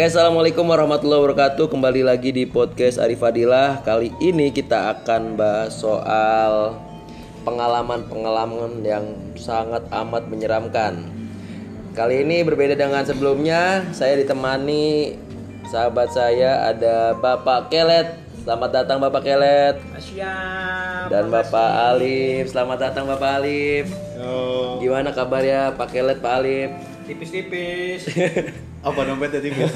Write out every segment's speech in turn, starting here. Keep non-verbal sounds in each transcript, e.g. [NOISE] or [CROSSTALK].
Oke, assalamualaikum warahmatullahi wabarakatuh. Kembali lagi di podcast Arif Fadilah. Kali ini kita akan bahas soal pengalaman-pengalaman yang sangat amat menyeramkan. Kali ini berbeda dengan sebelumnya. Saya ditemani sahabat saya ada Bapak Kelet. Selamat datang Bapak Kelet. Siap. Dan Bapak Alif. Selamat datang Bapak Alif. Yo. Gimana kabarnya Pak Kelet, Pak Alif? Tipis-tipis. [LAUGHS] Apa dompetnya tipis?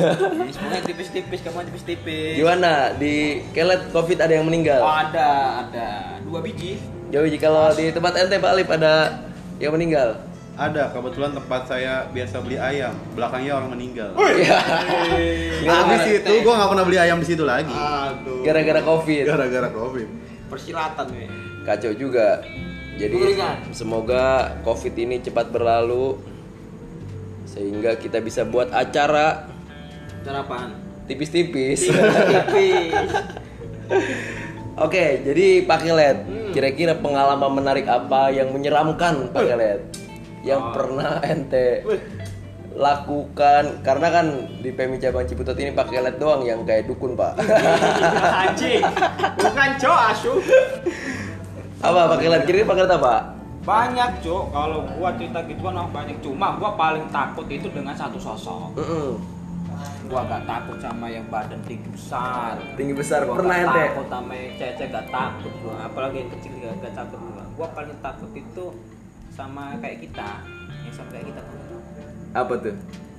Semuanya tipis-tipis, kamu tipis-tipis. Gimana di Kelet Covid ada yang meninggal? Oh, ada, ada dua biji. Jauh kalau di tempat ente Pak Alif ada yang meninggal. Ada, kebetulan tempat saya biasa beli ayam, belakangnya orang meninggal. Iya. [LAUGHS] Habis itu gua nggak pernah beli ayam di situ lagi. Aduh. Gara-gara Covid. Gara-gara covid. Persilatan nih. Kacau juga. Jadi semoga Covid ini cepat berlalu sehingga kita bisa buat acara Cara apaan? tipis-tipis. Tipis. [LAUGHS] Oke, jadi Pak Kelet, Hmm. kira-kira pengalaman menarik apa yang menyeramkan Pak Kelet? Yang Oh. pernah ente lakukan karena kan di PMI cabang Ciputat ini Pak Kelet doang yang kayak dukun Pak. [LAUGHS] Anjing. Bukan cok asu. apa Pak Kelet? Kira-kira Pak Kelet apa? Banyak cok. Kalau gua cerita gituan ah, banyak. Cuma gua paling takut itu dengan satu sosok. Mm-mm. Gua gak takut sama yang badan tinggi besar. Tinggi besar Gua pernah ente? takut sama yang cewek gak takut gua apalagi yang kecil gak, gak takut gua gua paling takut itu sama kayak kita yang sama kayak kita tuh Apa tuh?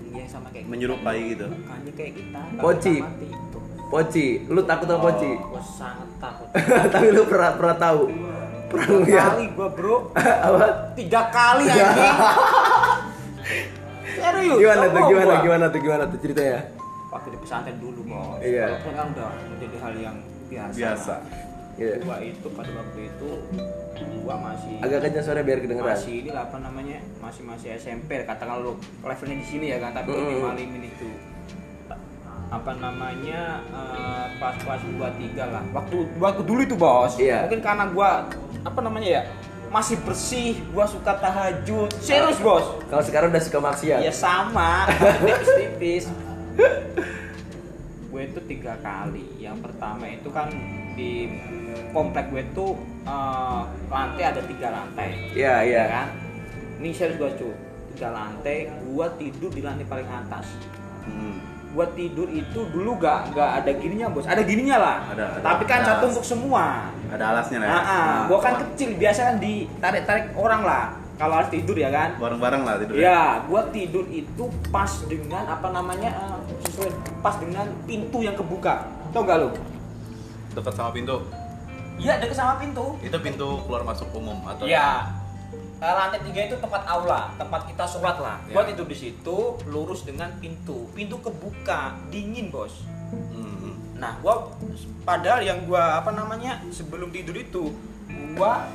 yang sama kayak kita. Menyerupai gitu. bukannya kayak kita Poci. kita mati itu Poci, lu takut sama Poci? gua sangat takut [LAUGHS] Tapi lu pernah pernah tahu? Pernah tiga lihat? kali gua bro [LAUGHS] apa? tiga kali anjing serius Gimana tuh? Gimana? gua. Gimana tuh? Gimana tuh ceritanya? waktu di pesantren dulu bos Iya. walaupun kan udah menjadi hal yang biasa Biasa. Iya. gua itu pada waktu itu gua masih Agak kencang suara biar kedengeran. masih ini lah, apa namanya masih masih SMP katakan lu levelnya di sini ya kan tapi Mm. minimal ini itu apa namanya eh, pas pas gua tiga lah. Waktu waktu dulu itu bos. Iya. mungkin karena gua apa namanya ya masih bersih gua suka tahajud. Serius bos? Kalau sekarang udah suka maksiat. ya sama. Tipis-tipis. Gue itu tiga kali. Yang pertama itu kan di komplek gue tuh eh, lantai ada tiga lantai. Iya, iya. ya kan? Ini serius gue cuy tiga lantai gua tidur di lantai paling atas. Hmm. Gua tidur itu dulu gak gak ada gininya bos ada gininya lah Ada, ada. tapi kan Ada satu alas. untuk semua Ada alasnya lah ya. nah, ah, gua kan kecil biasa kan ditarik tarik orang lah kalau harus tidur ya kan Bareng-bareng lah tidur. Ya, gua tidur itu pas dengan apa namanya eh, sesuai pas dengan pintu yang kebuka. Tau gak lu? Dekat sama pintu. Iya, dekat sama pintu. Itu pintu keluar masuk umum atau Iya. Eh, lantai tiga itu tempat aula, tempat kita sholat lah. Gua Ya. tidur di situ, lurus dengan pintu. Pintu kebuka, dingin bos. Hmm. Nah, gua padahal yang gua apa namanya sebelum tidur itu gua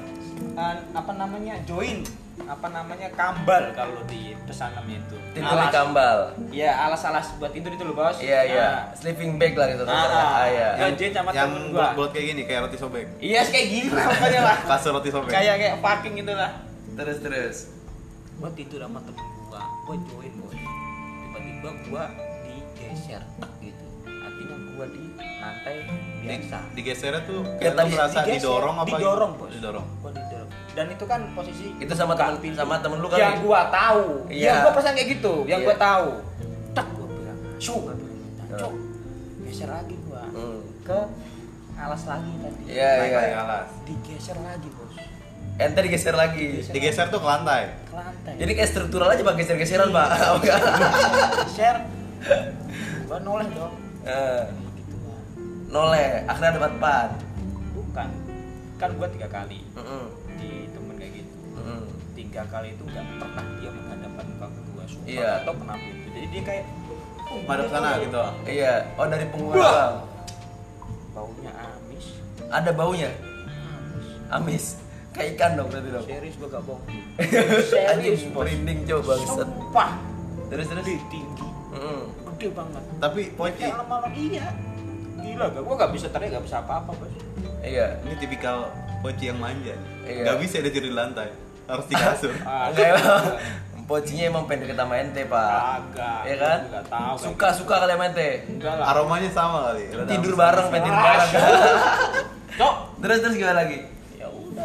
eh, apa namanya join apa namanya kambal kalau di pesan namanya itu. Tidur di kambal. Iya, alas-alas buat tidur itu loh, Bos. Iya, iya. Nah, Sleeping bag lah gitu. Ah, Ah, iya. yang Jen sama yang temen gua. buat kayak gini kayak roti sobek. Iya, kayak gini lah pokoknya lah. Kasur roti sobek. kayak kayak parking gitu lah. Terus terus. Gua tidur sama temen gua, gua join, Bos. Tiba-tiba gua digeser tak gitu. Artinya gua di lantai Di, biasa. digesernya tuh Ya, kita merasa Digeser, didorong apa? Didorong, Bos. Didorong. Gua didorong. Dan itu kan posisi Itu sama pintu. sama temen lu kali. Yang gua tahu. Iya. Yang gua pesan kayak gitu, yang Iya. gua tahu. Tak gua bilang, "Su," gua bilang. Oh. "Cok, geser lagi gua." Hmm. Ke alas lagi tadi. Iya, iya. lagi ke alas. Digeser lagi. Ente digeser lagi. Digeser tuh ke lantai. Ke lantai. Jadi kayak struktural aja Pak geser-geseran, Pak. share gua noleh dong Eh, gitu Noleh, akhirnya ada empat. bukan kan gua tiga kali Heeh. di temen kayak gitu Heeh. tiga kali itu nggak pernah dia menghadapkan muka ke gua sumpah Iya. tahu kenapa itu jadi dia kayak oh, Madep gitu. sana gitu. Iya, oh dari doang. baunya amis Ada baunya. amis Amis. Kayak ikan dong berarti dong. serius gua gak bohong serius merinding coba bangsat. sumpah Terus terus. gede tinggi Heeh. gede banget Tapi Poci, kayak malam iya gila gak gua gak bisa teriak gak bisa apa-apa bos Iya. ini tipikal Poci yang manja. Iya. Gak bisa dia tidur di lantai. Harus di kasur. [LAUGHS] Ah, Pocinya emang pengen deket sama ente pak Kagak. Iya kan? Enggak tahu. kayak Suka suka kali sama ente gitu. Enggak lah. Aromanya sama kali. Tidur bareng pengen tidur bareng [LAUGHS] Cok. Terus terus gimana lagi?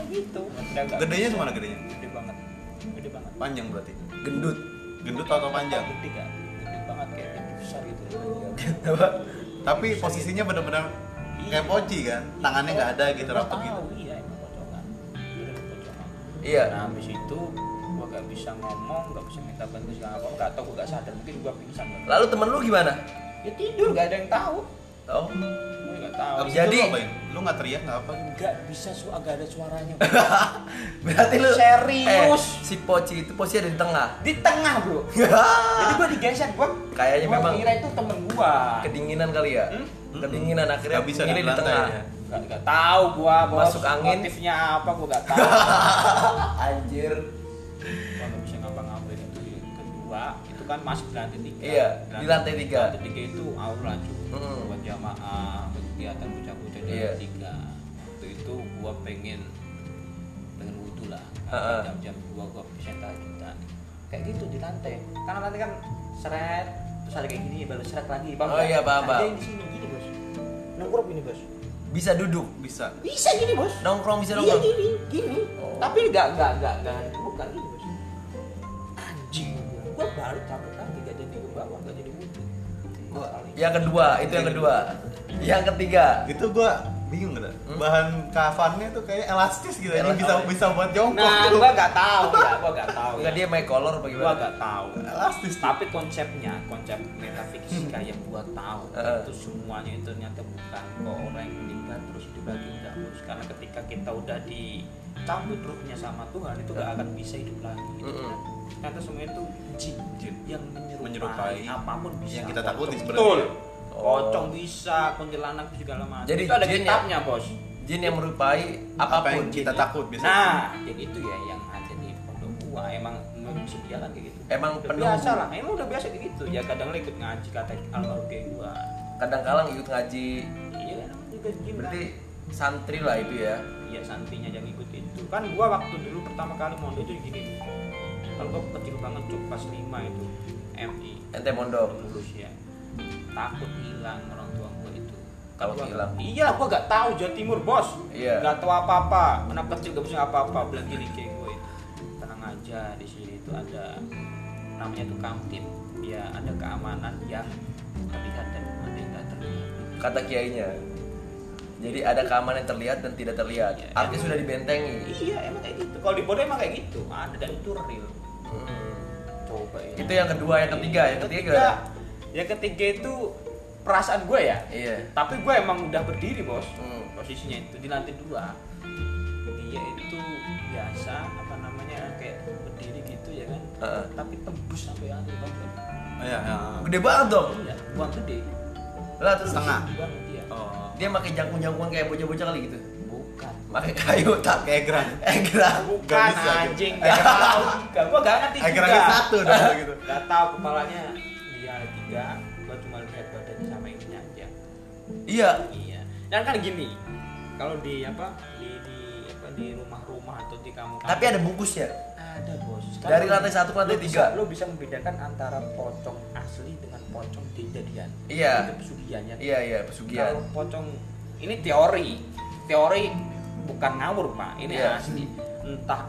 Gitu. Gedenya gimana gedenya? Gede banget. Gede banget. Panjang berarti. Gendut Gendut atau panjang? Gede kan? Gede banget kayak pintu besar gitu. Apa? Tapi posisinya benar-benar kayak poci kan. Tangannya nggak ada gitu rapat gitu. Iya, emang pocongan. Iya Nah, habis itu gua gak bisa ngomong, gak bisa minta bantuan segala apa, gak tau gua gak sadar, mungkin gua pingsan. Lalu temen lu gimana? Ya tidur, gak ada yang tahu. Oh gak tahu. Abis Jadi- itu lu nggak teriak nggak apa? Gak bisa su agak ada suaranya. [LAUGHS] Berarti lu Serius? eh, Si Poci itu posisi ada di tengah Di tengah, Bro. [LAUGHS] Jadi gua digeser, gua Kayaknya gua memang kira itu temen gua. kedinginan kali ya Hmm? Kedinginan akhirnya Nggak bisa di tengah ya. Gak, gak tahu gua, bos. Masuk angin. Motifnya apa gua gak tahu. [LAUGHS] Anjir Gua gak bisa ngapa-ngapain itu kedua itu kan masih di lantai tiga Iya, di lantai tiga. lantai tiga itu aula cuy Mm. buat jamaah buat kegiatan bocah-bocah di Iya. lantai tiga waktu itu gua pengen pengen wudhu lah Heeh. jam-jam dua gua bisa tajudan kayak gitu di lantai karena nanti kan seret terus ada kayak gini baru seret lagi bang Oh iya, paham, ada yang di sini gini bos nongkrong gini bos Bisa duduk Bisa. bisa gini bos Nongkrong bisa Iya nongkrong gini, gini. Oh. Tapi enggak enggak enggak enggak bukan gini bos. Anjing, gua balik capek lagi gak jadi ke bawah, gak jadi wudhu. Yang kedua, itu yang kedua Yang ketiga Itu gua bingung nggak? Hmm? Bahan kafannya tuh kayak elastis gitu. Ini bisa bisa buat jongkok. Nah, tuh. gua enggak tahu ya, gua enggak tahu. Enggak ya. dia make color apa Gua enggak tahu. Elastis. tuh. Tapi konsepnya, konsep metafisika yang gua tahu Heeh. itu semuanya itu ternyata bukan kok orang yang meninggal terus hidup lagi enggak bos. Karena ketika kita udah dicabut ruhnya sama Tuhan itu gak akan bisa hidup lagi. Gitu. Mm-mm. kan. Ternyata semua itu jin, Jin. yang menyerupai, Menyerupai apa pun bisa. yang kita takuti. Betul. Oh. Pocong bisa, kuntilanak segala macam. Jadi itu ada jin kitabnya, Bos. Jin yang merupai Apa apa pun yang kita jin. takut biasanya? Nah, jadi itu ya yang ada di pondok gua emang disediakan kayak gitu. Emang udah penuh. biasa lah, emang udah biasa kayak gitu. Ya kadang ikut ngaji kata almarhum kayak gua. Kadang-kadang ikut ngaji Iya juga jin Berarti kan. santri lah itu ya Iya santrinya yang ikut itu. Kan gua waktu dulu pertama kali mondok itu gini. Kalau gua kecil banget cuk pas 5 itu MI Ente mondok lulus ya takut hilang orang tua gua itu. Kalau hilang? iya gua gak tahu Jawa Timur bos. Iya. gak tahu apa apa anak kecil gak bisa apa apa bilang gini kayak gue itu. Tenang aja di sini itu ada namanya tuh kamtip. Ya ada keamanan yang terlihat dan ada yang gak terlihat. Kata kiainya Jadi ada keamanan yang terlihat dan tidak terlihat. Iya, Artinya sudah dibentengi. Iya emang kayak gitu. Kalau di Bodo emang kayak gitu. Ada dan itu real. Hmm. coba ya. Itu yang kedua, yang ketiga Yang ketiga gimana? Yang ketiga itu perasaan gue ya Iya tapi gue emang udah berdiri bos Hmm. posisinya itu di lantai dua dia itu biasa apa namanya kayak berdiri gitu ya kan Heeh. tapi tembus sampai lantai bawah Iya, iya. Gede banget dong iya buang gede Lah terus Setengah. dia Oh. Dia pakai jangkung-jangkungan kayak bocah-bocah kali gitu bukan Pakai kayu tak Kayak gerang. Eh gerang bukan Gak bisa, gitu. anjing gak tahu juga gue gak ngerti juga satu dong gitu. gak tahu kepalanya Iya Iya. Dan kan gini, kalau di apa di di apa di rumah-rumah atau di kamu Tapi ada bungkusnya ada bos. Dari lantai satu ke lantai tiga. Bisa, lo bisa membedakan antara pocong asli dengan pocong kejadian. Iya. Itu pesugihannya. Iya iya pesugihan Kalau pocong ini teori, teori bukan ngawur pak. Ini Iya. asli. Entah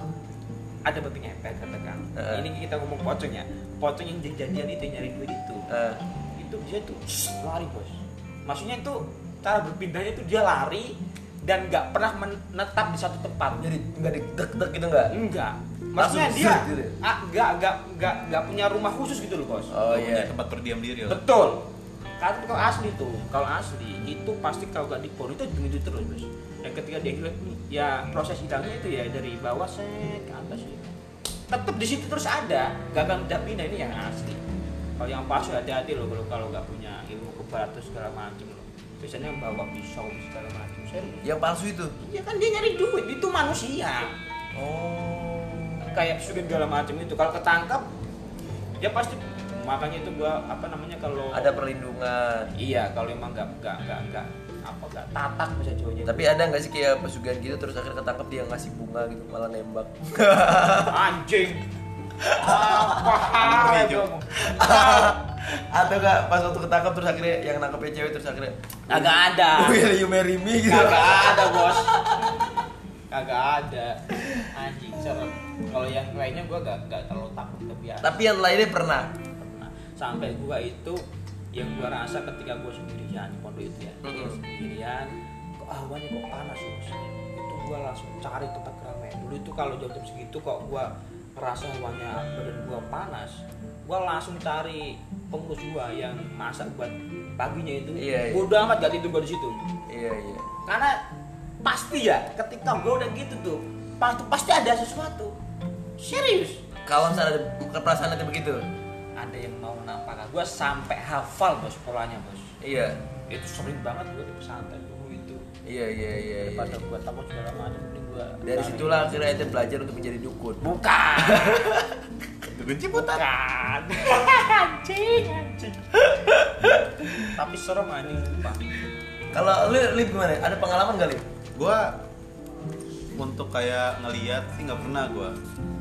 ada babi ngepet katakan. Heeh. Ini kita ngomong pocongnya. Pocong yang kejadian itu nyari duit itu Eh, itu dia tuh lari bos maksudnya itu cara berpindahnya itu dia lari dan nggak pernah menetap di satu tempat. Jadi nggak deg-deg gitu nggak? enggak maksudnya Langsung dia gitu ya? ah, nggak nggak nggak nggak punya rumah khusus gitu loh bos. Oh Punya iya tempat berdiam diri lah. betul. Karena kalau asli tuh kalau asli itu pasti kalau nggak dipor itu begitu terus bos. Dan ketika dia hilang ya proses hilangnya itu ya dari bawah set ke atas ya. Tetap di situ terus ada. Nggak akan udah pindah ini yang asli. Kalau yang palsu hati-hati loh kalau kalau nggak punya ilmu atau segala macam loh biasanya bawa pisau segala macam serius. Yang palsu itu? Iya kan dia nyari duit itu manusia. Oh. Kayak pesugihan segala macam itu kalau ketangkap ya pasti makanya itu gua apa namanya kalau Ada perlindungan. Iya kalau emang nggak nggak nggak nggak apa nggak tatak bahasa Jawanya Tapi ada nggak sih kayak pesugihan gitu terus akhirnya ketangkep dia ngasih bunga gitu malah nembak? Anjing Apa. [LAUGHS] Atau enggak pas waktu ketangkap terus akhirnya yang nangkepnya cewek terus akhirnya Kagak ada. Will you marry me gitu. Kagak ada, [LAUGHS] Bos. Kagak ada. Anjing serem. Kalau yang lainnya gua gak, gak terlalu takut tapi ya. Tapi yang lainnya pernah. Nah, sampai gua itu yang gua rasa ketika gua sendirian di pondok itu ya Mm-mm. sendirian kok awannya kok panas bos itu gua langsung cari tempat keramaian dulu itu kalau jam-jam segitu kok gua ngerasa hawanya badan gua panas gua langsung cari pengurus gua yang masak buat paginya itu Iya, iya. udah amat gak tidur gua di situ Iya, iya. karena pasti ya ketika gua udah gitu tuh pasti pasti ada sesuatu serius Kalau misalnya ada perasaan itu begitu. ada yang mau nampakkan gue sampai hafal bos polanya bos Iya. itu sering banget gue di pesantren dulu itu Iya, iya, iya. iya. daripada gue takut segala macam Dari situlah akhirnya ente belajar untuk menjadi dukun. bukan [LAUGHS] Dukun Ciputat. bukan anjing anjing tapi serem anjing sumpah Kalau lu Lip gimana? Ada pengalaman gak Lip? Gua untuk kayak ngeliat sih nggak pernah gua.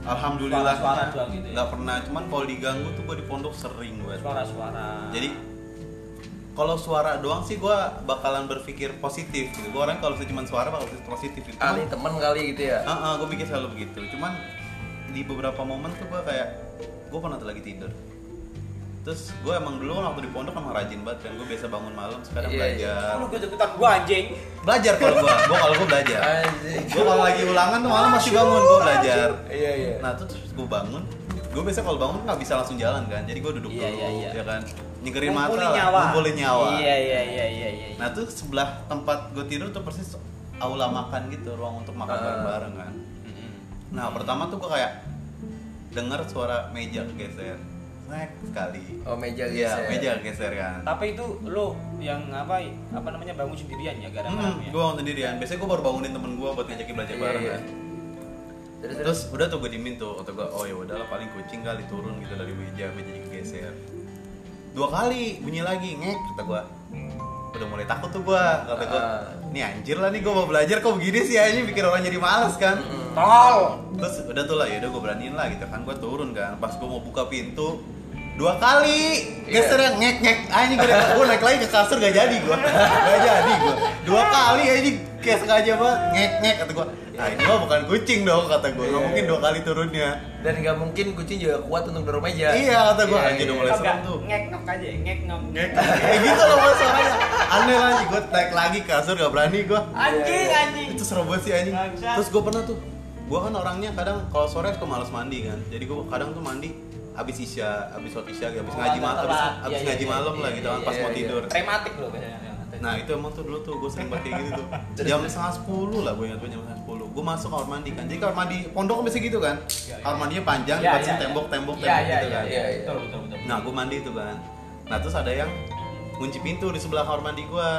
Alhamdulillah Suara-suara doang gitu ya? nggak pernah. Cuman kalau diganggu tuh gua di pondok sering gua. suara-suara Jadi kalau suara doang sih gua bakalan berpikir positif gitu. Gua orang kalau cuma suara bakal berpikir positif gitu. Kali temen kali gitu ya. Ah, ah, gue pikir selalu begitu. Cuman di beberapa momen tuh gue kayak gue pernah tuh lagi tidur. Terus gue emang dulu kan waktu di pondok emang rajin banget kan. Gue biasa bangun malam, sekarang Iya, belajar. lu gue ikutan gue anjing Belajar kalau gue, gue kalau gue belajar. Gue kalau lagi ulangan tuh malam masih bangun gue belajar. Iya, iya. Nah tuh terus gue bangun, gue biasa kalau bangun nggak bisa langsung jalan kan. Jadi gue duduk Iya, dulu, iya, iya. ya kan. Nyegerin mata, Ngumpulin lah, nyawa ngumpulin nyawa. iya iya iya iya iya Nah tuh sebelah tempat gue tidur tuh persis aula makan gitu, ruang untuk makan Ah. bareng-bareng kan. Nah pertama tuh gue kayak dengar suara meja geser, Nek sekali. Oh, meja Iya, geser. meja geser kan. tapi itu lu yang apa apa namanya bangun sendirian ya gara-gara Hmm, ya? gue bangun sendirian. Biasanya gue baru bangunin temen gue buat ngajakin belajar Iya, bareng iya. kan. Terus, Terus udah tuh gue dimin tuh, kata gue, oh ya udahlah paling kucing kali turun gitu dari meja, meja geser. Dua kali bunyi lagi, ngek kata gue. Udah mulai takut tuh gue, kata gue. Ah. Ini anjir lah nih gue mau belajar kok begini sih aja bikin orang jadi males kan. tol Terus udah tuh lah ya udah gue beraniin lah gitu kan gue turun kan. Pas gue mau buka pintu dua kali geser yang ngek ngek anjing gue gue naik lagi ke kasur gak jadi gue gak jadi gue dua kali anjing kayak sengaja banget ngek ngek kata gue nah ini mah bukan kucing dong kata gue nggak Iya, mungkin iya. dua kali turunnya. Dan nggak mungkin kucing juga kuat untuk dorong meja. iya kata gue Iya, anjing udah iya. mulai serem tuh ngek ngek aja ngek ngek ngek kayak gitu loh masalahnya aneh lah gue naik lagi ke kasur gak berani gue anjing anjing. Itu seru banget sih anjing. Terus gue pernah tuh gue kan orangnya kadang kalau sore suka malas mandi kan. Jadi gue kadang tuh mandi habis isya habis sholat isya habis Oh, ngaji malam Iya, ngaji iya, malam iya, lah iya, gitu kan iya, pas mau iya. tidur. Trematik lo nah itu emang tuh dulu tuh gue sering banget kayak gitu tuh [LAUGHS] jam setengah sepuluh lah gue ingat gue jam setengah sepuluh gue masuk kamar mandi kan jadi kamar mandi pondok kan biasa gitu kan Iya, iya. kamar mandinya panjang Iya, dibatasin iya, tembok tembok tembok iya, gitu iya, kan iya, Iya, betul betul betul Nah, gue mandi itu kan. Nah, terus ada yang kunci pintu di sebelah kamar mandi gue.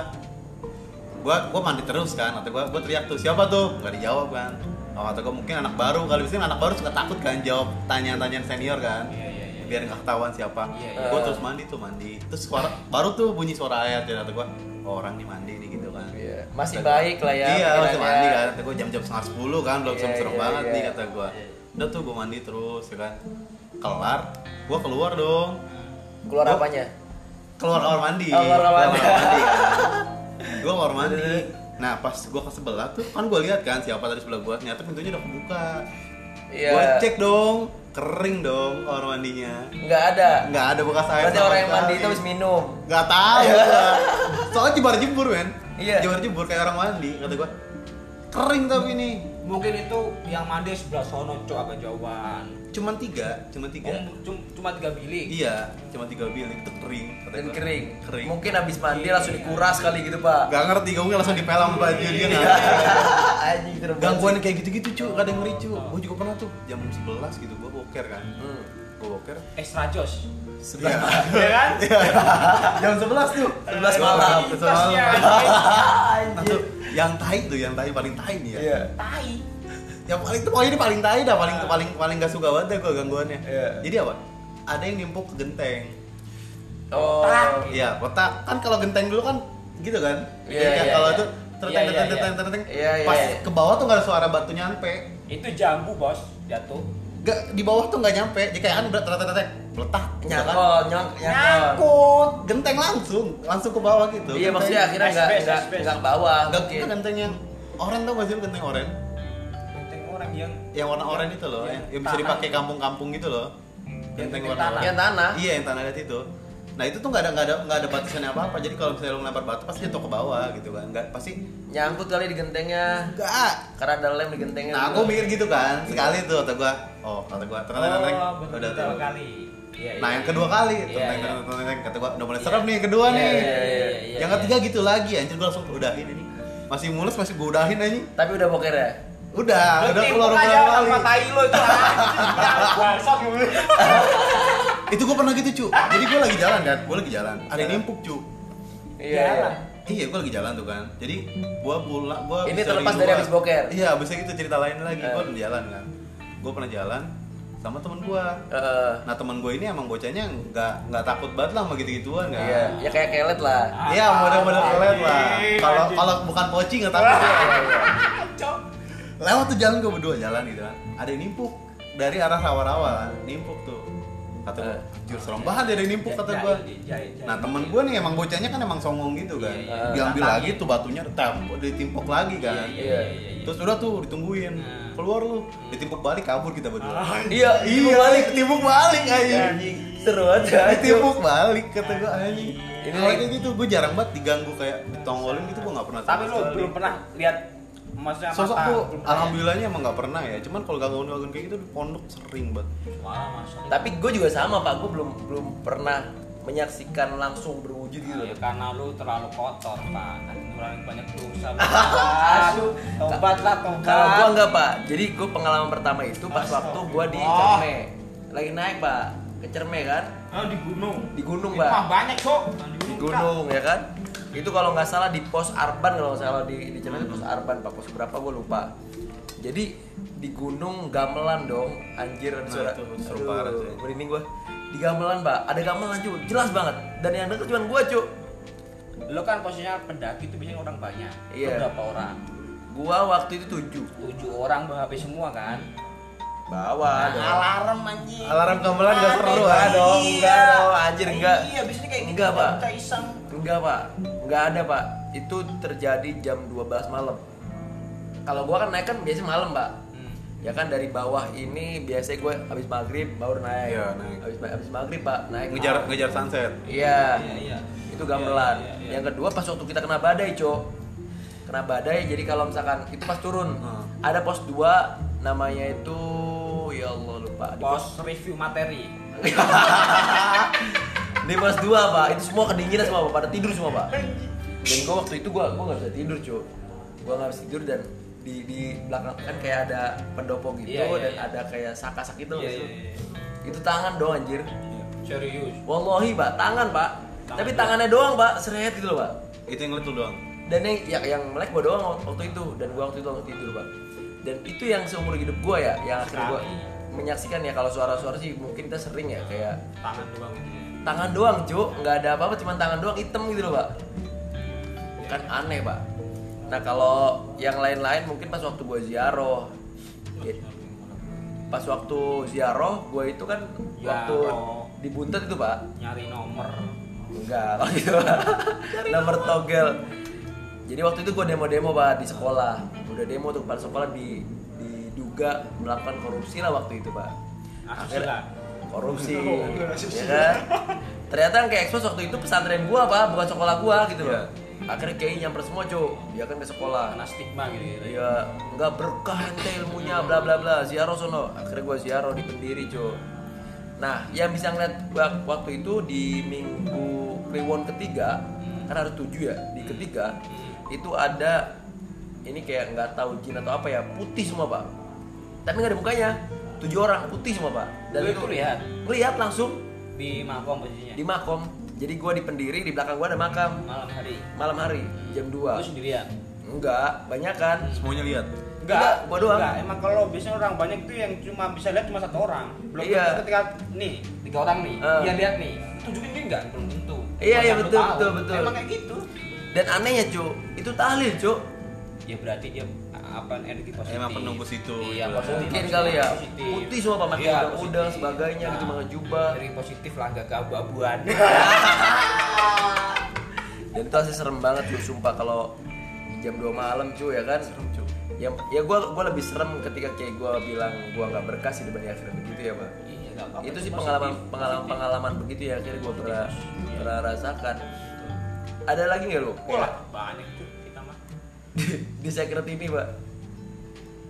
Gue gue mandi terus kan. Atau gue gue teriak tuh siapa tuh? Gak dijawab kan. Oh, kata gue mungkin anak baru kali biasanya anak baru suka takut kan jawab tanyaan-tanyaan senior kan. iya iya iya Biar nggak ketahuan siapa. Iya, iya. Gue terus mandi tuh mandi. Terus suara baru tuh bunyi suara ayat ya kata gue. Oh, orang nih mandi nih gitu kan. Iya. Masih Kata gua, baik lah ya. Iya, masih mandi kan. Kata gue jam-jam setengah sepuluh kan, belum Iya, serem-serem iya, banget iya. nih kata gue. Udah tuh gue mandi terus ya kan. Kelar, gue keluar dong. Keluar Gua- apanya? keluar kamar mandi. Oh, keluar kamar mandi. gue kamar mandi. [LAUGHS] Nah pas gue ke sebelah tuh kan gue lihat kan siapa tadi sebelah gue. Ternyata pintunya udah kebuka. Iya. Gue cek dong, kering dong kamar mandinya. Nggak ada. Nggak ada bekas air. Berarti orang yang mandi itu habis minum. Nggak tahu. [LAUGHS] [LAUGHS] gua. Soalnya jebar jebur men. Iya. Jebar jebur kayak orang mandi kata gue. Kering tapi nih. mungkin itu yang mandi sebelah sono cok agak jauhan Cuman tiga, cuma tiga. Oh, cum- cuma tiga bilik Iya, cuma tiga bilik itu kering. kata Dan gua. kering. Kering. Mungkin habis mandi langsung dikuras kali gitu, Pak. Gak ngerti, gue langsung dipelang baju dia nggak terus. [LAUGHS] gangguan kayak gitu-gitu cu kadang ngeri cu gue juga pernah tuh jam 11 gitu gue boker kan Hmm. Gue boker. Extra jos sebelas ya kan? Jam 11 tuh. 11 malam. Jam 11 malam. Tasnya, nah tuh yang tai tuh yang tai paling tai nih ya. Iya. tai. Yang paling tuh pokoknya ini paling tai dah paling paling paling gak suka banget gue gangguannya. Iya. jadi apa? Ada yang nimpuk ke genteng. Oh. Iya kotak. Kan kalau genteng dulu kan gitu kan? Iya, Jadi kayak iya, kalau iya. itu Iya, terteng iya, terteng iya. terteng terteng Iya, iya, pas iya. ke bawah tuh gak ada suara batu nyampe. Itu jambu bos. Jatuh Gak di bawah tuh nggak nyampe. Jadi kayak kan udah ternyata letak. nyang nyangkol Nyangkut, genteng langsung, langsung ke bawah gitu. iya maksudnya akhirnya nggak nggak nggak ke bawah Enggak mungkin itu genteng yang oren tau gak sih genteng oren? Genteng orang yang Yang warna oren itu loh, Yang yang, yang bisa dipakai kampung-kampung gitu loh. Genteng warna yang tanah Iya yang tanah itu. Nah itu tuh nggak ada nggak ada nggak ada batasannya apa apa. Jadi kalau misalnya lu ngelempar batu pasti jatuh ke bawah gitu kan. Nggak pasti nyangkut kali di gentengnya nggak. karena ada lem di gentengnya Nah aku mikir gitu kan. Sekali tuh kata gua. Oh kata gua ternyata Oh, udah betul tuh. kali. Iya, Nah iya. yang kedua kali Iya, tenteng iya. tenteng tenteng kata gua udah mulai serem nih kedua Iya, nih. iya, iya, iya, Yang iya. ketiga gitu lagi anjir gua langsung udahin ini. Masih mulus masih gua udahin aja. tapi udah boker ya Udah, udah keluar sama kali. tai lo itu anjing. Bangsat. [LAUGHS] Itu gua pernah gitu, cu. Jadi gua lagi jalan kan, gua lagi jalan. Ada yang nimpuk, cu. iya Jalan. Iya, gua lagi jalan tuh kan. Jadi gua pulang, gua Ini terlepas dari habis boker? Iya, abisnya gitu cerita lain lagi. Gua Eh. udah jalan kan. Gua pernah jalan sama temen gua. Heeh. Nah temen gue ini emang bocahnya nggak nggak takut banget lah sama gitu-gituan kan. iya ya kayak kelet lah Iya model-model kalian lah. Kalau kalau bukan poci nggak takut [LAUGHS] ya. Lewat tuh jalan gue berdua jalan gitu kan. Ada yang nimpuk dari arah rawa-rawa kan. Nimpuk tuh. Kata gue, anjir serem banget ada yang nimpuk kata gue. Nah temen gue nih emang bocahnya kan emang songong gitu kan. Iya, iya. Diambil lagi tuh batunya ditampuk, ditimpuk lagi kan. Iya, iya, iya, iya. Terus udah tuh ditungguin. Nah. Keluar lu, ditimpuk balik kabur kita berdua. iya Iya, balik, timpuk balik aja. seru aja Ditimpuk balik kata gue anjing. Ini Ini kayak gitu, gue jarang banget diganggu kayak ditongolin gitu gue nggak pernah. Tapi lu sekali. belum pernah lihat maksudnya Sosok mata, tuh alhamdulillahnya emang nggak pernah ya. Cuman kalau gangguan-gangguan kayak gitu di pondok sering banget. Wah, tapi gue juga sama pak gue belum belum pernah menyaksikan langsung berwujud gitu Ya, karena lu terlalu kotor, Pak. Kan ngurangi banyak dosa. [LAUGHS] Aduh. Tobat lah, tobat. Kalau gua enggak pak, jadi gua pengalaman pertama itu pas waktu gua di. Cerme, lagi naik pak, ke Cerme kan, Oh, di gunung. di gunung pak, banyak, Cok. di gunung ya kan, itu kalau nggak salah di pos Arban kalau nggak salah di di Cerme itu pos Arban pak, pos berapa gua lupa. Jadi di gunung gamelan dong, anjir Nah, suara, itu seru aduh, merinding gua. Di gamelan pak, ada gamelan cuy, jelas banget. Dan yang denger cuma gua cuy. Lo kan posisinya pendaki itu biasanya orang banyak. Iya. Lo Berapa orang? Gua waktu itu tujuh. Tujuh orang bawa HP semua kan? Bawa Nah, dong. alarm anjing. Alarm gamelan nggak seru, ah, dong, iya. enggak dong, anjir, enggak. Iya, biasanya kayak gitu. Enggak, Pak. Kita iseng. Enggak pak, enggak ada pak. Itu terjadi jam 12 malam. Kalau gua kan naik kan biasanya malam pak. Hmm. Ya kan dari bawah ini biasanya gue habis maghrib baru naik. Iya, naik. Habis habis maghrib pak naik. Ngejar ngejar sunset. Iya. Iya, iya. Itu gamelan. Iya, iya, iya. Yang kedua pas waktu kita kena badai cok. Kena badai jadi kalau misalkan itu pas turun Hmm. ada pos 2 namanya itu ya Allah lupa. Di pos Pos review materi. [LAUGHS] di pos 2 pak itu semua kedinginan semua pak pada tidur semua pak dan gua waktu itu gua gua nggak bisa tidur cuy gua nggak bisa tidur dan di di belakang kan kayak ada pendopo gitu Iya, iya, dan iya. ada kayak sak-sak gitu Iya, iya, sih? iya. itu tangan doang anjir Serius. wallahi pak tangan pak Tangan tapi doang. tangannya doang pak seret gitu loh pak Itu yang ngeliat doang. dan yang yang, yang melek gua doang waktu itu dan gua waktu itu langsung tidur pak dan itu yang seumur hidup gua ya yang akhirnya Sekali. menyaksikan ya kalau suara-suara sih mungkin kita sering ya kayak Tangan doang gitu ya. tangan doang cuk nggak ada apa-apa cuma tangan doang hitam gitu loh pak kan aneh pak nah kalau yang lain-lain mungkin pas waktu gue ziarah Gitu. pas waktu ziarah gue itu kan waktu Ziarah. di Buntet itu pak Nyari nomor. enggak waktu [LAUGHS] itu Pak. nomor togel jadi waktu itu gue demo-demo pak di sekolah udah demo tuh kepala sekolah di diduga melakukan korupsi lah waktu itu pak Asusila. korupsi [LAUGHS] Oh, ya kan ternyata yang kayak ekspos waktu itu pesantren gua pak bukan sekolah gua gitu loh akhirnya kayak nyamper semua cuk dia kan ke sekolah Karena stigma gitu. gitu. Iya, nggak berkah ente ilmunya bla bla bla. Ziarah sono. Akhirnya gua ziarah di pendiri, Cuk. Nah, yang bisa ngeliat wak- waktu itu di minggu Kliwon ketiga, kan ada tujuh ya. Di ketiga itu ada ini kayak nggak tahu jin atau apa ya, putih semua pak. Tapi nggak ada mukanya. Tujuh orang putih semua pak. Lu itu lihat? Lihat langsung Di makom posisinya. di makom. Jadi gua di pendiri, di belakang gua ada makam. malam hari. Malam hari jam 2 Lu sendirian. Enggak, banyak kan. Semuanya lihat. Enggak, gua doang. Enggak, emang kalau biasanya orang banyak tuh yang cuma bisa lihat cuma satu orang. Belum Iya. ketika nih, tiga orang nih, Eh. dia lihat nih. Tunjukin dia enggak? Belum tentu. Iya, iya, betul, tahu. betul, betul. Emang kayak gitu. Dan anehnya, Cuk, itu tahlil, Cuk. Ya berarti dia apa energi positif Emang penunggu situ, iya positif Mungkin kali ya. positif. Putih semua pakai Iya, udang-udang sebagainya gitu, pakai jubah. energi positif lah gak keabu-abuan [LAUGHS] [LAUGHS] Dan itu asli serem banget lu sumpah kalau jam 2 malam cuy ya kan. Serem, Cuk. Ya, ya gue gua lebih serem ketika kayak gue bilang gue nggak berkas di dibanding akhirat begitu ya pak. iya itu sih pengalaman positif. pengalaman pengalaman begitu ya akhirnya gue pernah pernah rasakan. Ada lagi nggak lu? Wah, banyak tuh kita mah di secret ini pak.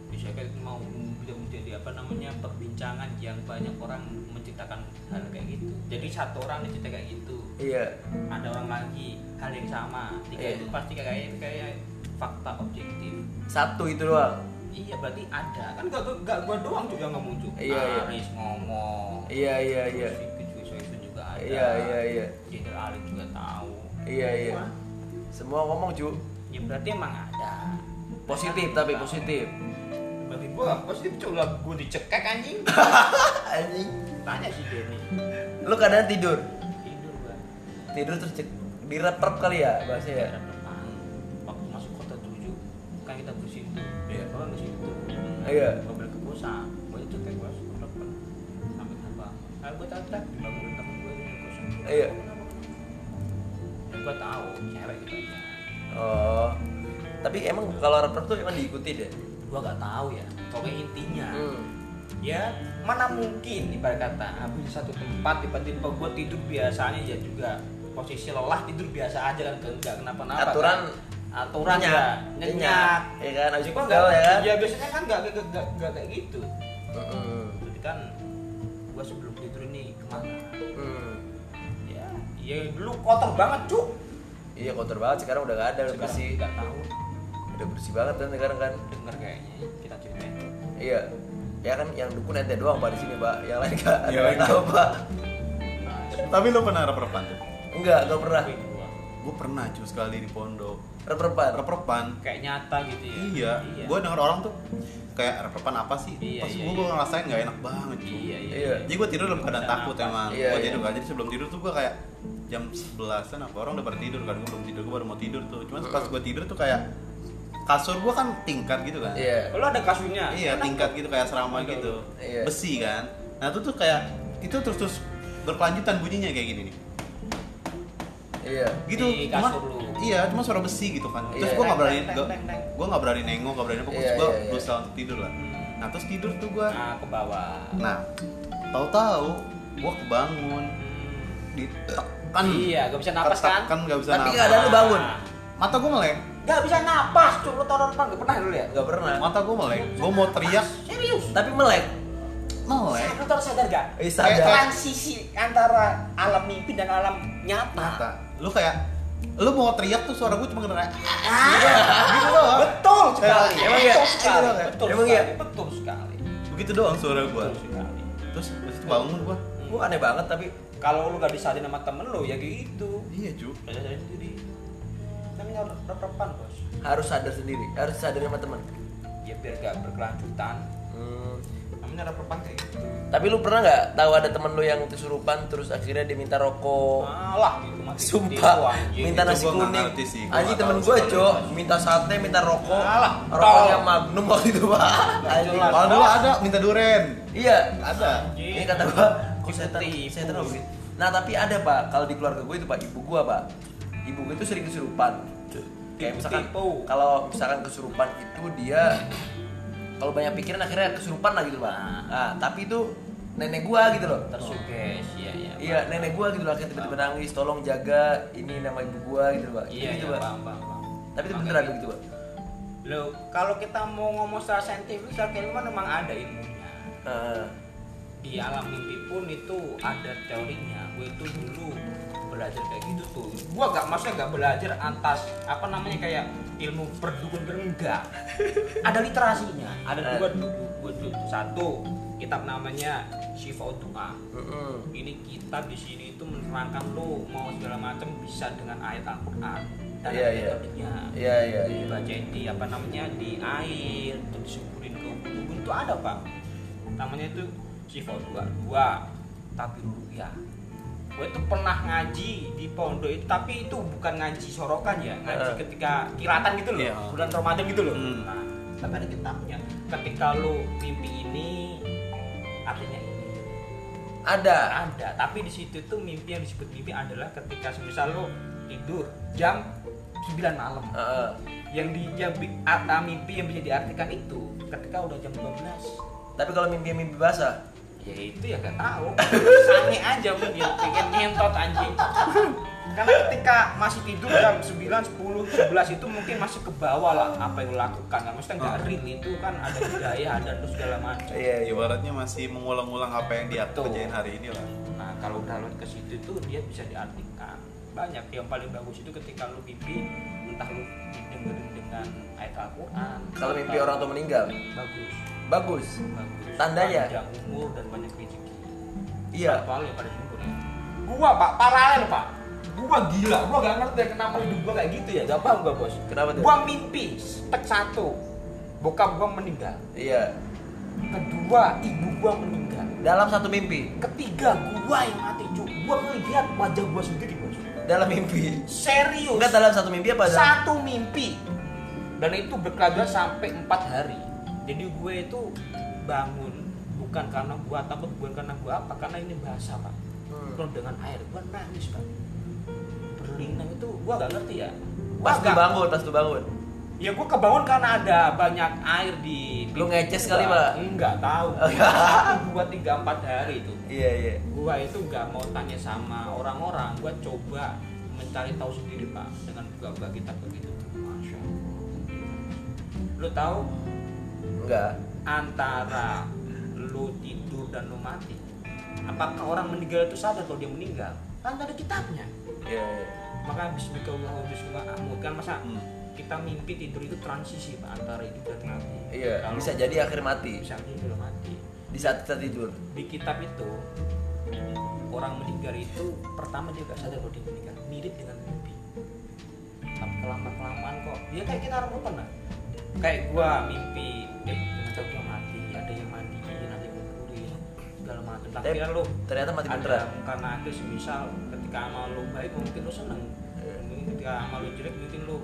bisa kayak mau menjadi apa namanya perbincangan yang banyak orang menceritakan hal kayak gitu jadi satu orang cerita kayak gitu Iya. ada orang lagi hal yang sama tiga Iya. itu pasti kayak kayak fakta objektif Satu itu doang. iya berarti ada kan gak, gak, gua doang juga ngomong juga Iya, iya. Aris ngomong Iya iya iya. Terus itu juga ada Iya iya iya. Jenderal juga tahu Iya iya. Semua ngomong cu. ya berarti emang ada Positif tapi positif. berarti gua positif coba gua dicekek anjing [LAUGHS] Anjing. tanya si Denny Lu kadang tidur. tidur gua Tidur terus cek di rep kali ya bahasa ya. Waktu masuk kota tujuh kan kita bersihin tuh Iya. kalau bersihin tuh Iya. mobil ke kosan gua itu kayak gua suka depan sampai terbang nah gua tak dibangun temen gua di kosan Iya. Gua tahu cewek gitu aja Oh. Tapi emang kalau rep tuh emang diikuti deh. gua gak tahu ya pokoknya intinya Hmm. ya mana mungkin ibarat kata habis di satu tempat tiba-tiba gua tidur biasanya ya juga posisi lelah tidur biasa aja kan enggak kenapa-napa Aturan kan? aturan nyenyak. ya nyenyak Ya kan habis Cuma pegel ya kan. ya biasanya kan nggak nggak nggak nggak kayak gitu ya ya dulu kotor banget cuk Iya kotor banget sekarang udah gak ada udah bersih. nggak tahu Udah bersih banget kan sekarang kan. denger kayaknya kita ceritain Iya. Ya kan yang dukun ente doang Pak di sini, Pak. Yang lain gak ada Iya, yang tahu, Pak. Tapi lo pernah rep-repan tuh? Enggak, gak pernah. Gue pernah cuy sekali di pondok Rep-repan. Rep-repan kayak nyata gitu ya Iya, gue denger orang tuh kayak rep-repan apa sih? Iya, Pas iya, gue iya. ngerasain gak enak banget cuy iya iya, Iya. Jadi gue tidur dalam keadaan takut emang Iya, Gue iya. tidur kan, jadi sebelum tidur tuh gue kayak jam 11an apa orang udah pada tidur kan Gue belum tidur, gue baru mau tidur tuh Cuma pas gue tidur tuh kayak kasur gue kan tingkat gitu kan Iya. kalau ada kasurnya Iya enak tingkat gitu kayak asrama Aduh. gitu Iya. Besi kan Nah itu tuh kayak itu terus terus berkelanjutan bunyinya kayak gini nih Iya. gitu Di cuma kasur lu. iya cuma suara besi gitu kan terus Iya. gue nggak berani gue nggak berani nengok nggak berani apa Iya, terus gue iya, iya. berusaha untuk tidur lah nah terus tidur tuh gue nah ke bawah nah tahu-tahu gue kebangun ditekan iya gak bisa napas kan kan nggak bisa Tapi napas keadaan lu bangun. mata gue melek Gak bisa napas, cuk. Lu tau apa? Gak pernah dulu ya? Gak pernah. mata gue melek gue mau teriak Serius? Tapi melek. melek Lu tau sadar gak? Eh, Kayak- sadar. Transisi antara alam mimpi dan alam nyata. Lu kayak lu mau teriak tuh suara gue cuma kayak Ah, gitu doang betul sekali. Emang iya? Betul sekali. Emang iya? Betul Emang sekali. iya? Betul sekali. begitu doang suara gue Betul sekali. terus itu bangun gue Gua aneh banget tapi Kalau lu gak disadarin sama temen lu ya kayak gitu. iya cu Gak sadarin sendiri. Namanya rep-repan, Bos. harus sadar sendiri, harus sadar sama teman. Ya biar gak berkelanjutan. Hmm. Namanya kayak gitu. Tapi lu pernah nggak tahu ada temen lu yang kesurupan terus akhirnya dia minta rokok? Alah, gitu mati. Sumpah, minta nasi kuning. nggak temen gue, Cok, minta sate, minta rokok. Alah, Rokoknya. Magnum waktu itu, Pak. Kalau dulu ada minta duren Iya, ada ini kata gua, kok setan, setan gitu. Nah, tapi ada, Pak, kalau di keluarga gue itu, Pak, ibu gua, Pak. Ibu gue itu sering kesurupan. Kayak misalkan kalau misalkan kesurupan itu dia kalau banyak pikiran akhirnya kesurupan lah gitu, Pak. Nah, tapi itu nenek gua gitu loh. Tersuges, iya iya. Iya, nenek gua gitu loh akhirnya tiba-tiba nangis, tolong jaga ini nama ibu gua gitu, Pak. Iya, gitu, iya, paham, paham, paham. Tapi itu beneran kayak begitu, Pak. Lo, kalau kita mau ngomong secara saintifik, secara keilmuan memang ada ilmunya. Nah, Di alam mimpi pun itu ada teorinya. Gue itu dulu belajar kayak gitu tuh. Gua gak maksudnya gak belajar atas apa namanya kayak ilmu perdukun enggak. Ada literasinya. Ada Eh. dua dulu. Satu kitab namanya Shifa Doa. ini kita di sini itu menerangkan lo mau segala macam bisa dengan ayat Al-Qur'an dan Iya, ada iya. metodenya. Iya, iya, iya. Dibacain di apa namanya di air terus disuburin ke ubun itu ada pak namanya itu Sifo dua dua tapi ruya gue tuh pernah ngaji di pondok itu tapi itu bukan ngaji sorokan ya ngaji Heeh. ketika kiratan gitu loh Iya. bulan Ramadan gitu loh Hmm. nah tapi ada kitabnya ketika lu mimpi ini artinya ini Ada. ada tapi di situ tuh mimpi yang disebut mimpi adalah ketika misal lu tidur jam 9 malam Heeh. yang di yang bi- a- mimpi yang bisa diartikan itu ketika udah jam 12 Tapi kalau mimpi-mimpi basah, ya itu ya gak tahu. [LAUGHS] Sange aja mungkin pengen nyentot anjing. Karena ketika masih tidur jam 9, 10, 11 itu mungkin masih ke bawah lah apa yang lo lakukan. Kan maksudnya nggak real itu kan ada budaya ada terus segala macam. Iya. Ibaratnya masih mengulang-ulang apa yang dia Betul. kerjain hari ini lah. nah kalau udah lo ke situ tuh dia bisa diartikan. Banyak. Yang paling bagus itu ketika lo mimpi entah lo dengerin dengan ayat Al-Quran Kalau mimpi orang tua meninggal, bagus bagus. bagus Tandanya? panjang umur dan banyak rezeki Iya. Soal yang pada syukur ya. Gua pak paralel pak. Gua gila. Gua gak ngerti ya kenapa hidup gua kayak gitu ya. Gak paham gua bos. Kenapa tuh? Gua mimpi tek satu. Bokap gua meninggal. Iya. Kedua ibu gua meninggal. Dalam satu mimpi, Ketiga gua yang mati cuk. Gua ngeliat wajah gua sendiri bos. dalam mimpi. Serius. Enggak dalam satu mimpi apa dalam? Satu mimpi. Dan itu berkelanjutan sampai empat hari. Jadi gue itu bangun bukan karena gua takut bukan karena gua apa karena ini bahasa pak. Hmm. Kalau dengan air gua nangis pak. Berlinang itu gua gak ngerti ya. Gua Pas gak- bangun, pas lu bangun. ya gua kebangun karena ada banyak air di Lu ngeces kali, Pak? enggak tahu. [LAUGHS] Dua tiga empat hari itu. Iya iya. gua itu nggak mau tanya sama orang-orang. Gua coba mencari tahu sendiri pak dengan buka-buka kitab begitu. Tuh masya Allah. Lu tahu Enggak. antara lu tidur dan lu mati apakah orang meninggal itu sadar kalau dia meninggal? Kan ada kitabnya. Iya iya. maka bismillahirrahmanirrahim bismillahirrahmanirrahim. Kan masa Hmm. kita mimpi tidur itu transisi pak antara hidup dan mati. Iya, Kalau- bisa jadi akhir mati. bisa jadi mati. Di saat kita tidur. di kitab itu orang meninggal itu pertama dia gak sadar kalau dia meninggal. Mirip dengan mimpi. Tapi kelama kelamaan kok. Dia kayak kita orang pernah kayak gua mimpi eh ternyata gua mati ada yang mandiin ada yang ngumpulin segala macam Tapi kira lu ternyata mati ada beneran. karena itu semisal ketika amal lu baik mungkin lu seneng Iya. mungkin ketika amal lu jelek mungkin lu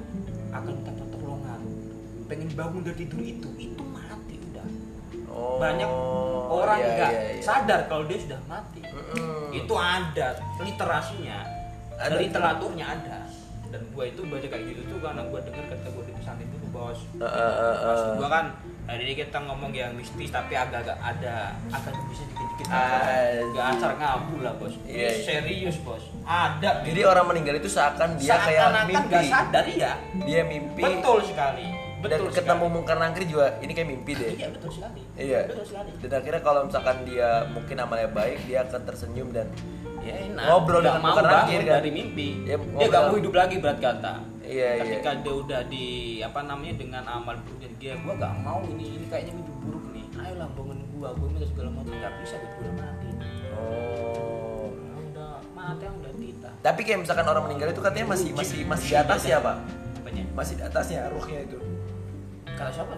akan minta pertolongan pengen bangun dari tidur itu itu mati udah Oh. banyak orang iya, nggak iya, iya. sadar kalau dia sudah mati itu ada literasinya Ada itu. literaturnya ada dan gua itu baca kayak gitu tuh karena gua dengar ketika gua di pesantren dulu bos Eh, eh, eh, Maksud gua kan hari ini kita ngomong yang mistis tapi agak-agak ada agak bisa dikit-dikit nggak asal ngabul lah bos Iya, Ini iya. serius bos ada Jadi orang meninggal itu seakan dia kayak Seakan-akan mimpi. nggak sadar ya Dia mimpi. betul sekali Dan betul ketemu sekali. Mungkar Nangkri juga ini kayak mimpi deh. iya betul sekali Iya. betul sekali Dan akhirnya kalau misalkan dia mungkin amalnya baik, dia akan tersenyum dan ya enak Ngobrol dengan Mungkar Nakir, kan? dari mimpi Ya, dia gak mau hidup lagi berat kata iya iya. ketika dia udah di apa namanya dengan amal buruk dan dia gua gak mau ini ini kayaknya mimpi buruk nih ayolah bangun gua gua minta segala macam gak bisa gua udah mati Oh. udah mati udah tita Tapi kayak misalkan orang meninggal itu katanya masih masih masih di atas ya, Pak. apanya Masih di atasnya ruhnya itu. kata siapa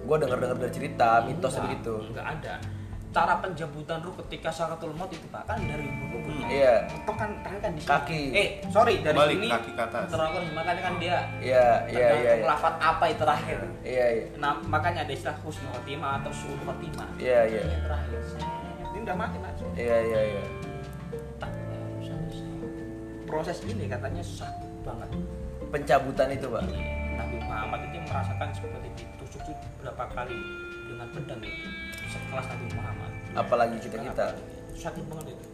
Gua dengar-dengar dari cerita, mitos begitu. enggak ada cara penjemputan ruh ketika syaratul maut itu pak kan dari bulu Hmm, iya. Itu kan tangan kan di sini. Kaki. Eh, sorry dari Balik sini. kaki ke atas. Terakhir makanya kan dia Iya, iya, iya. iya. lafat apa itu terakhir. Iya, iya. Nah, makanya ada istilah husnul khotimah atau suul khotimah. Iya, iya. Ini yang terakhir. Ini udah mati mas. Iya, iya, iya. Tak, ya, selesai. Proses ini katanya sakit banget. Pencabutan itu, Pak. Iya, Nabi Muhammad itu merasakan seperti ditusuk berapa kali dengan pedang itu sekelas Nabi Muhammad. Apalagi kita-kita. sakit banget itu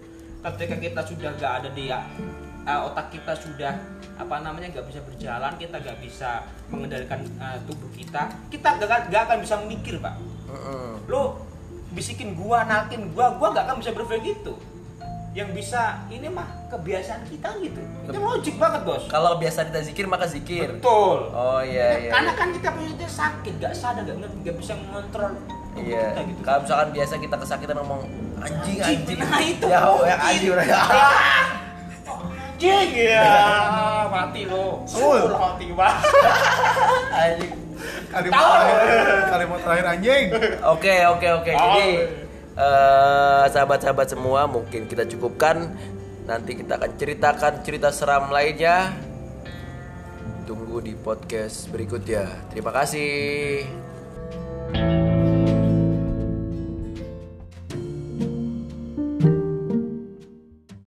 ketika kita sudah gak ada di uh, otak kita sudah apa namanya nggak bisa berjalan kita nggak bisa mengendalikan uh, tubuh kita kita gak, gak akan bisa mikir pak lo bisikin gua nakin gua gua nggak akan bisa berpikir gitu yang bisa ini mah kebiasaan kita gitu itu logik banget bos Kalau biasa kita zikir maka zikir. betul Oh iya, iya. karena iya. kan kita punya dia sakit gak sadar gak gak bisa mengontrol Iya. kita gitu Kalau misalkan biasa kita kesakitan ngomong anjing Anjing, anjing. nah itu. Ya, oh, ya anjing udah. Anjing ya, [LAUGHS] mati lo. Sul. Mati banget. Anjing. Kalimat terakhir, kalimat terakhir anjing. Oke oke oke. Jadi eh, sahabat-sahabat semua mungkin kita cukupkan. Nanti kita akan ceritakan cerita seram lainnya. Tunggu di podcast berikutnya. Terima kasih. Bye.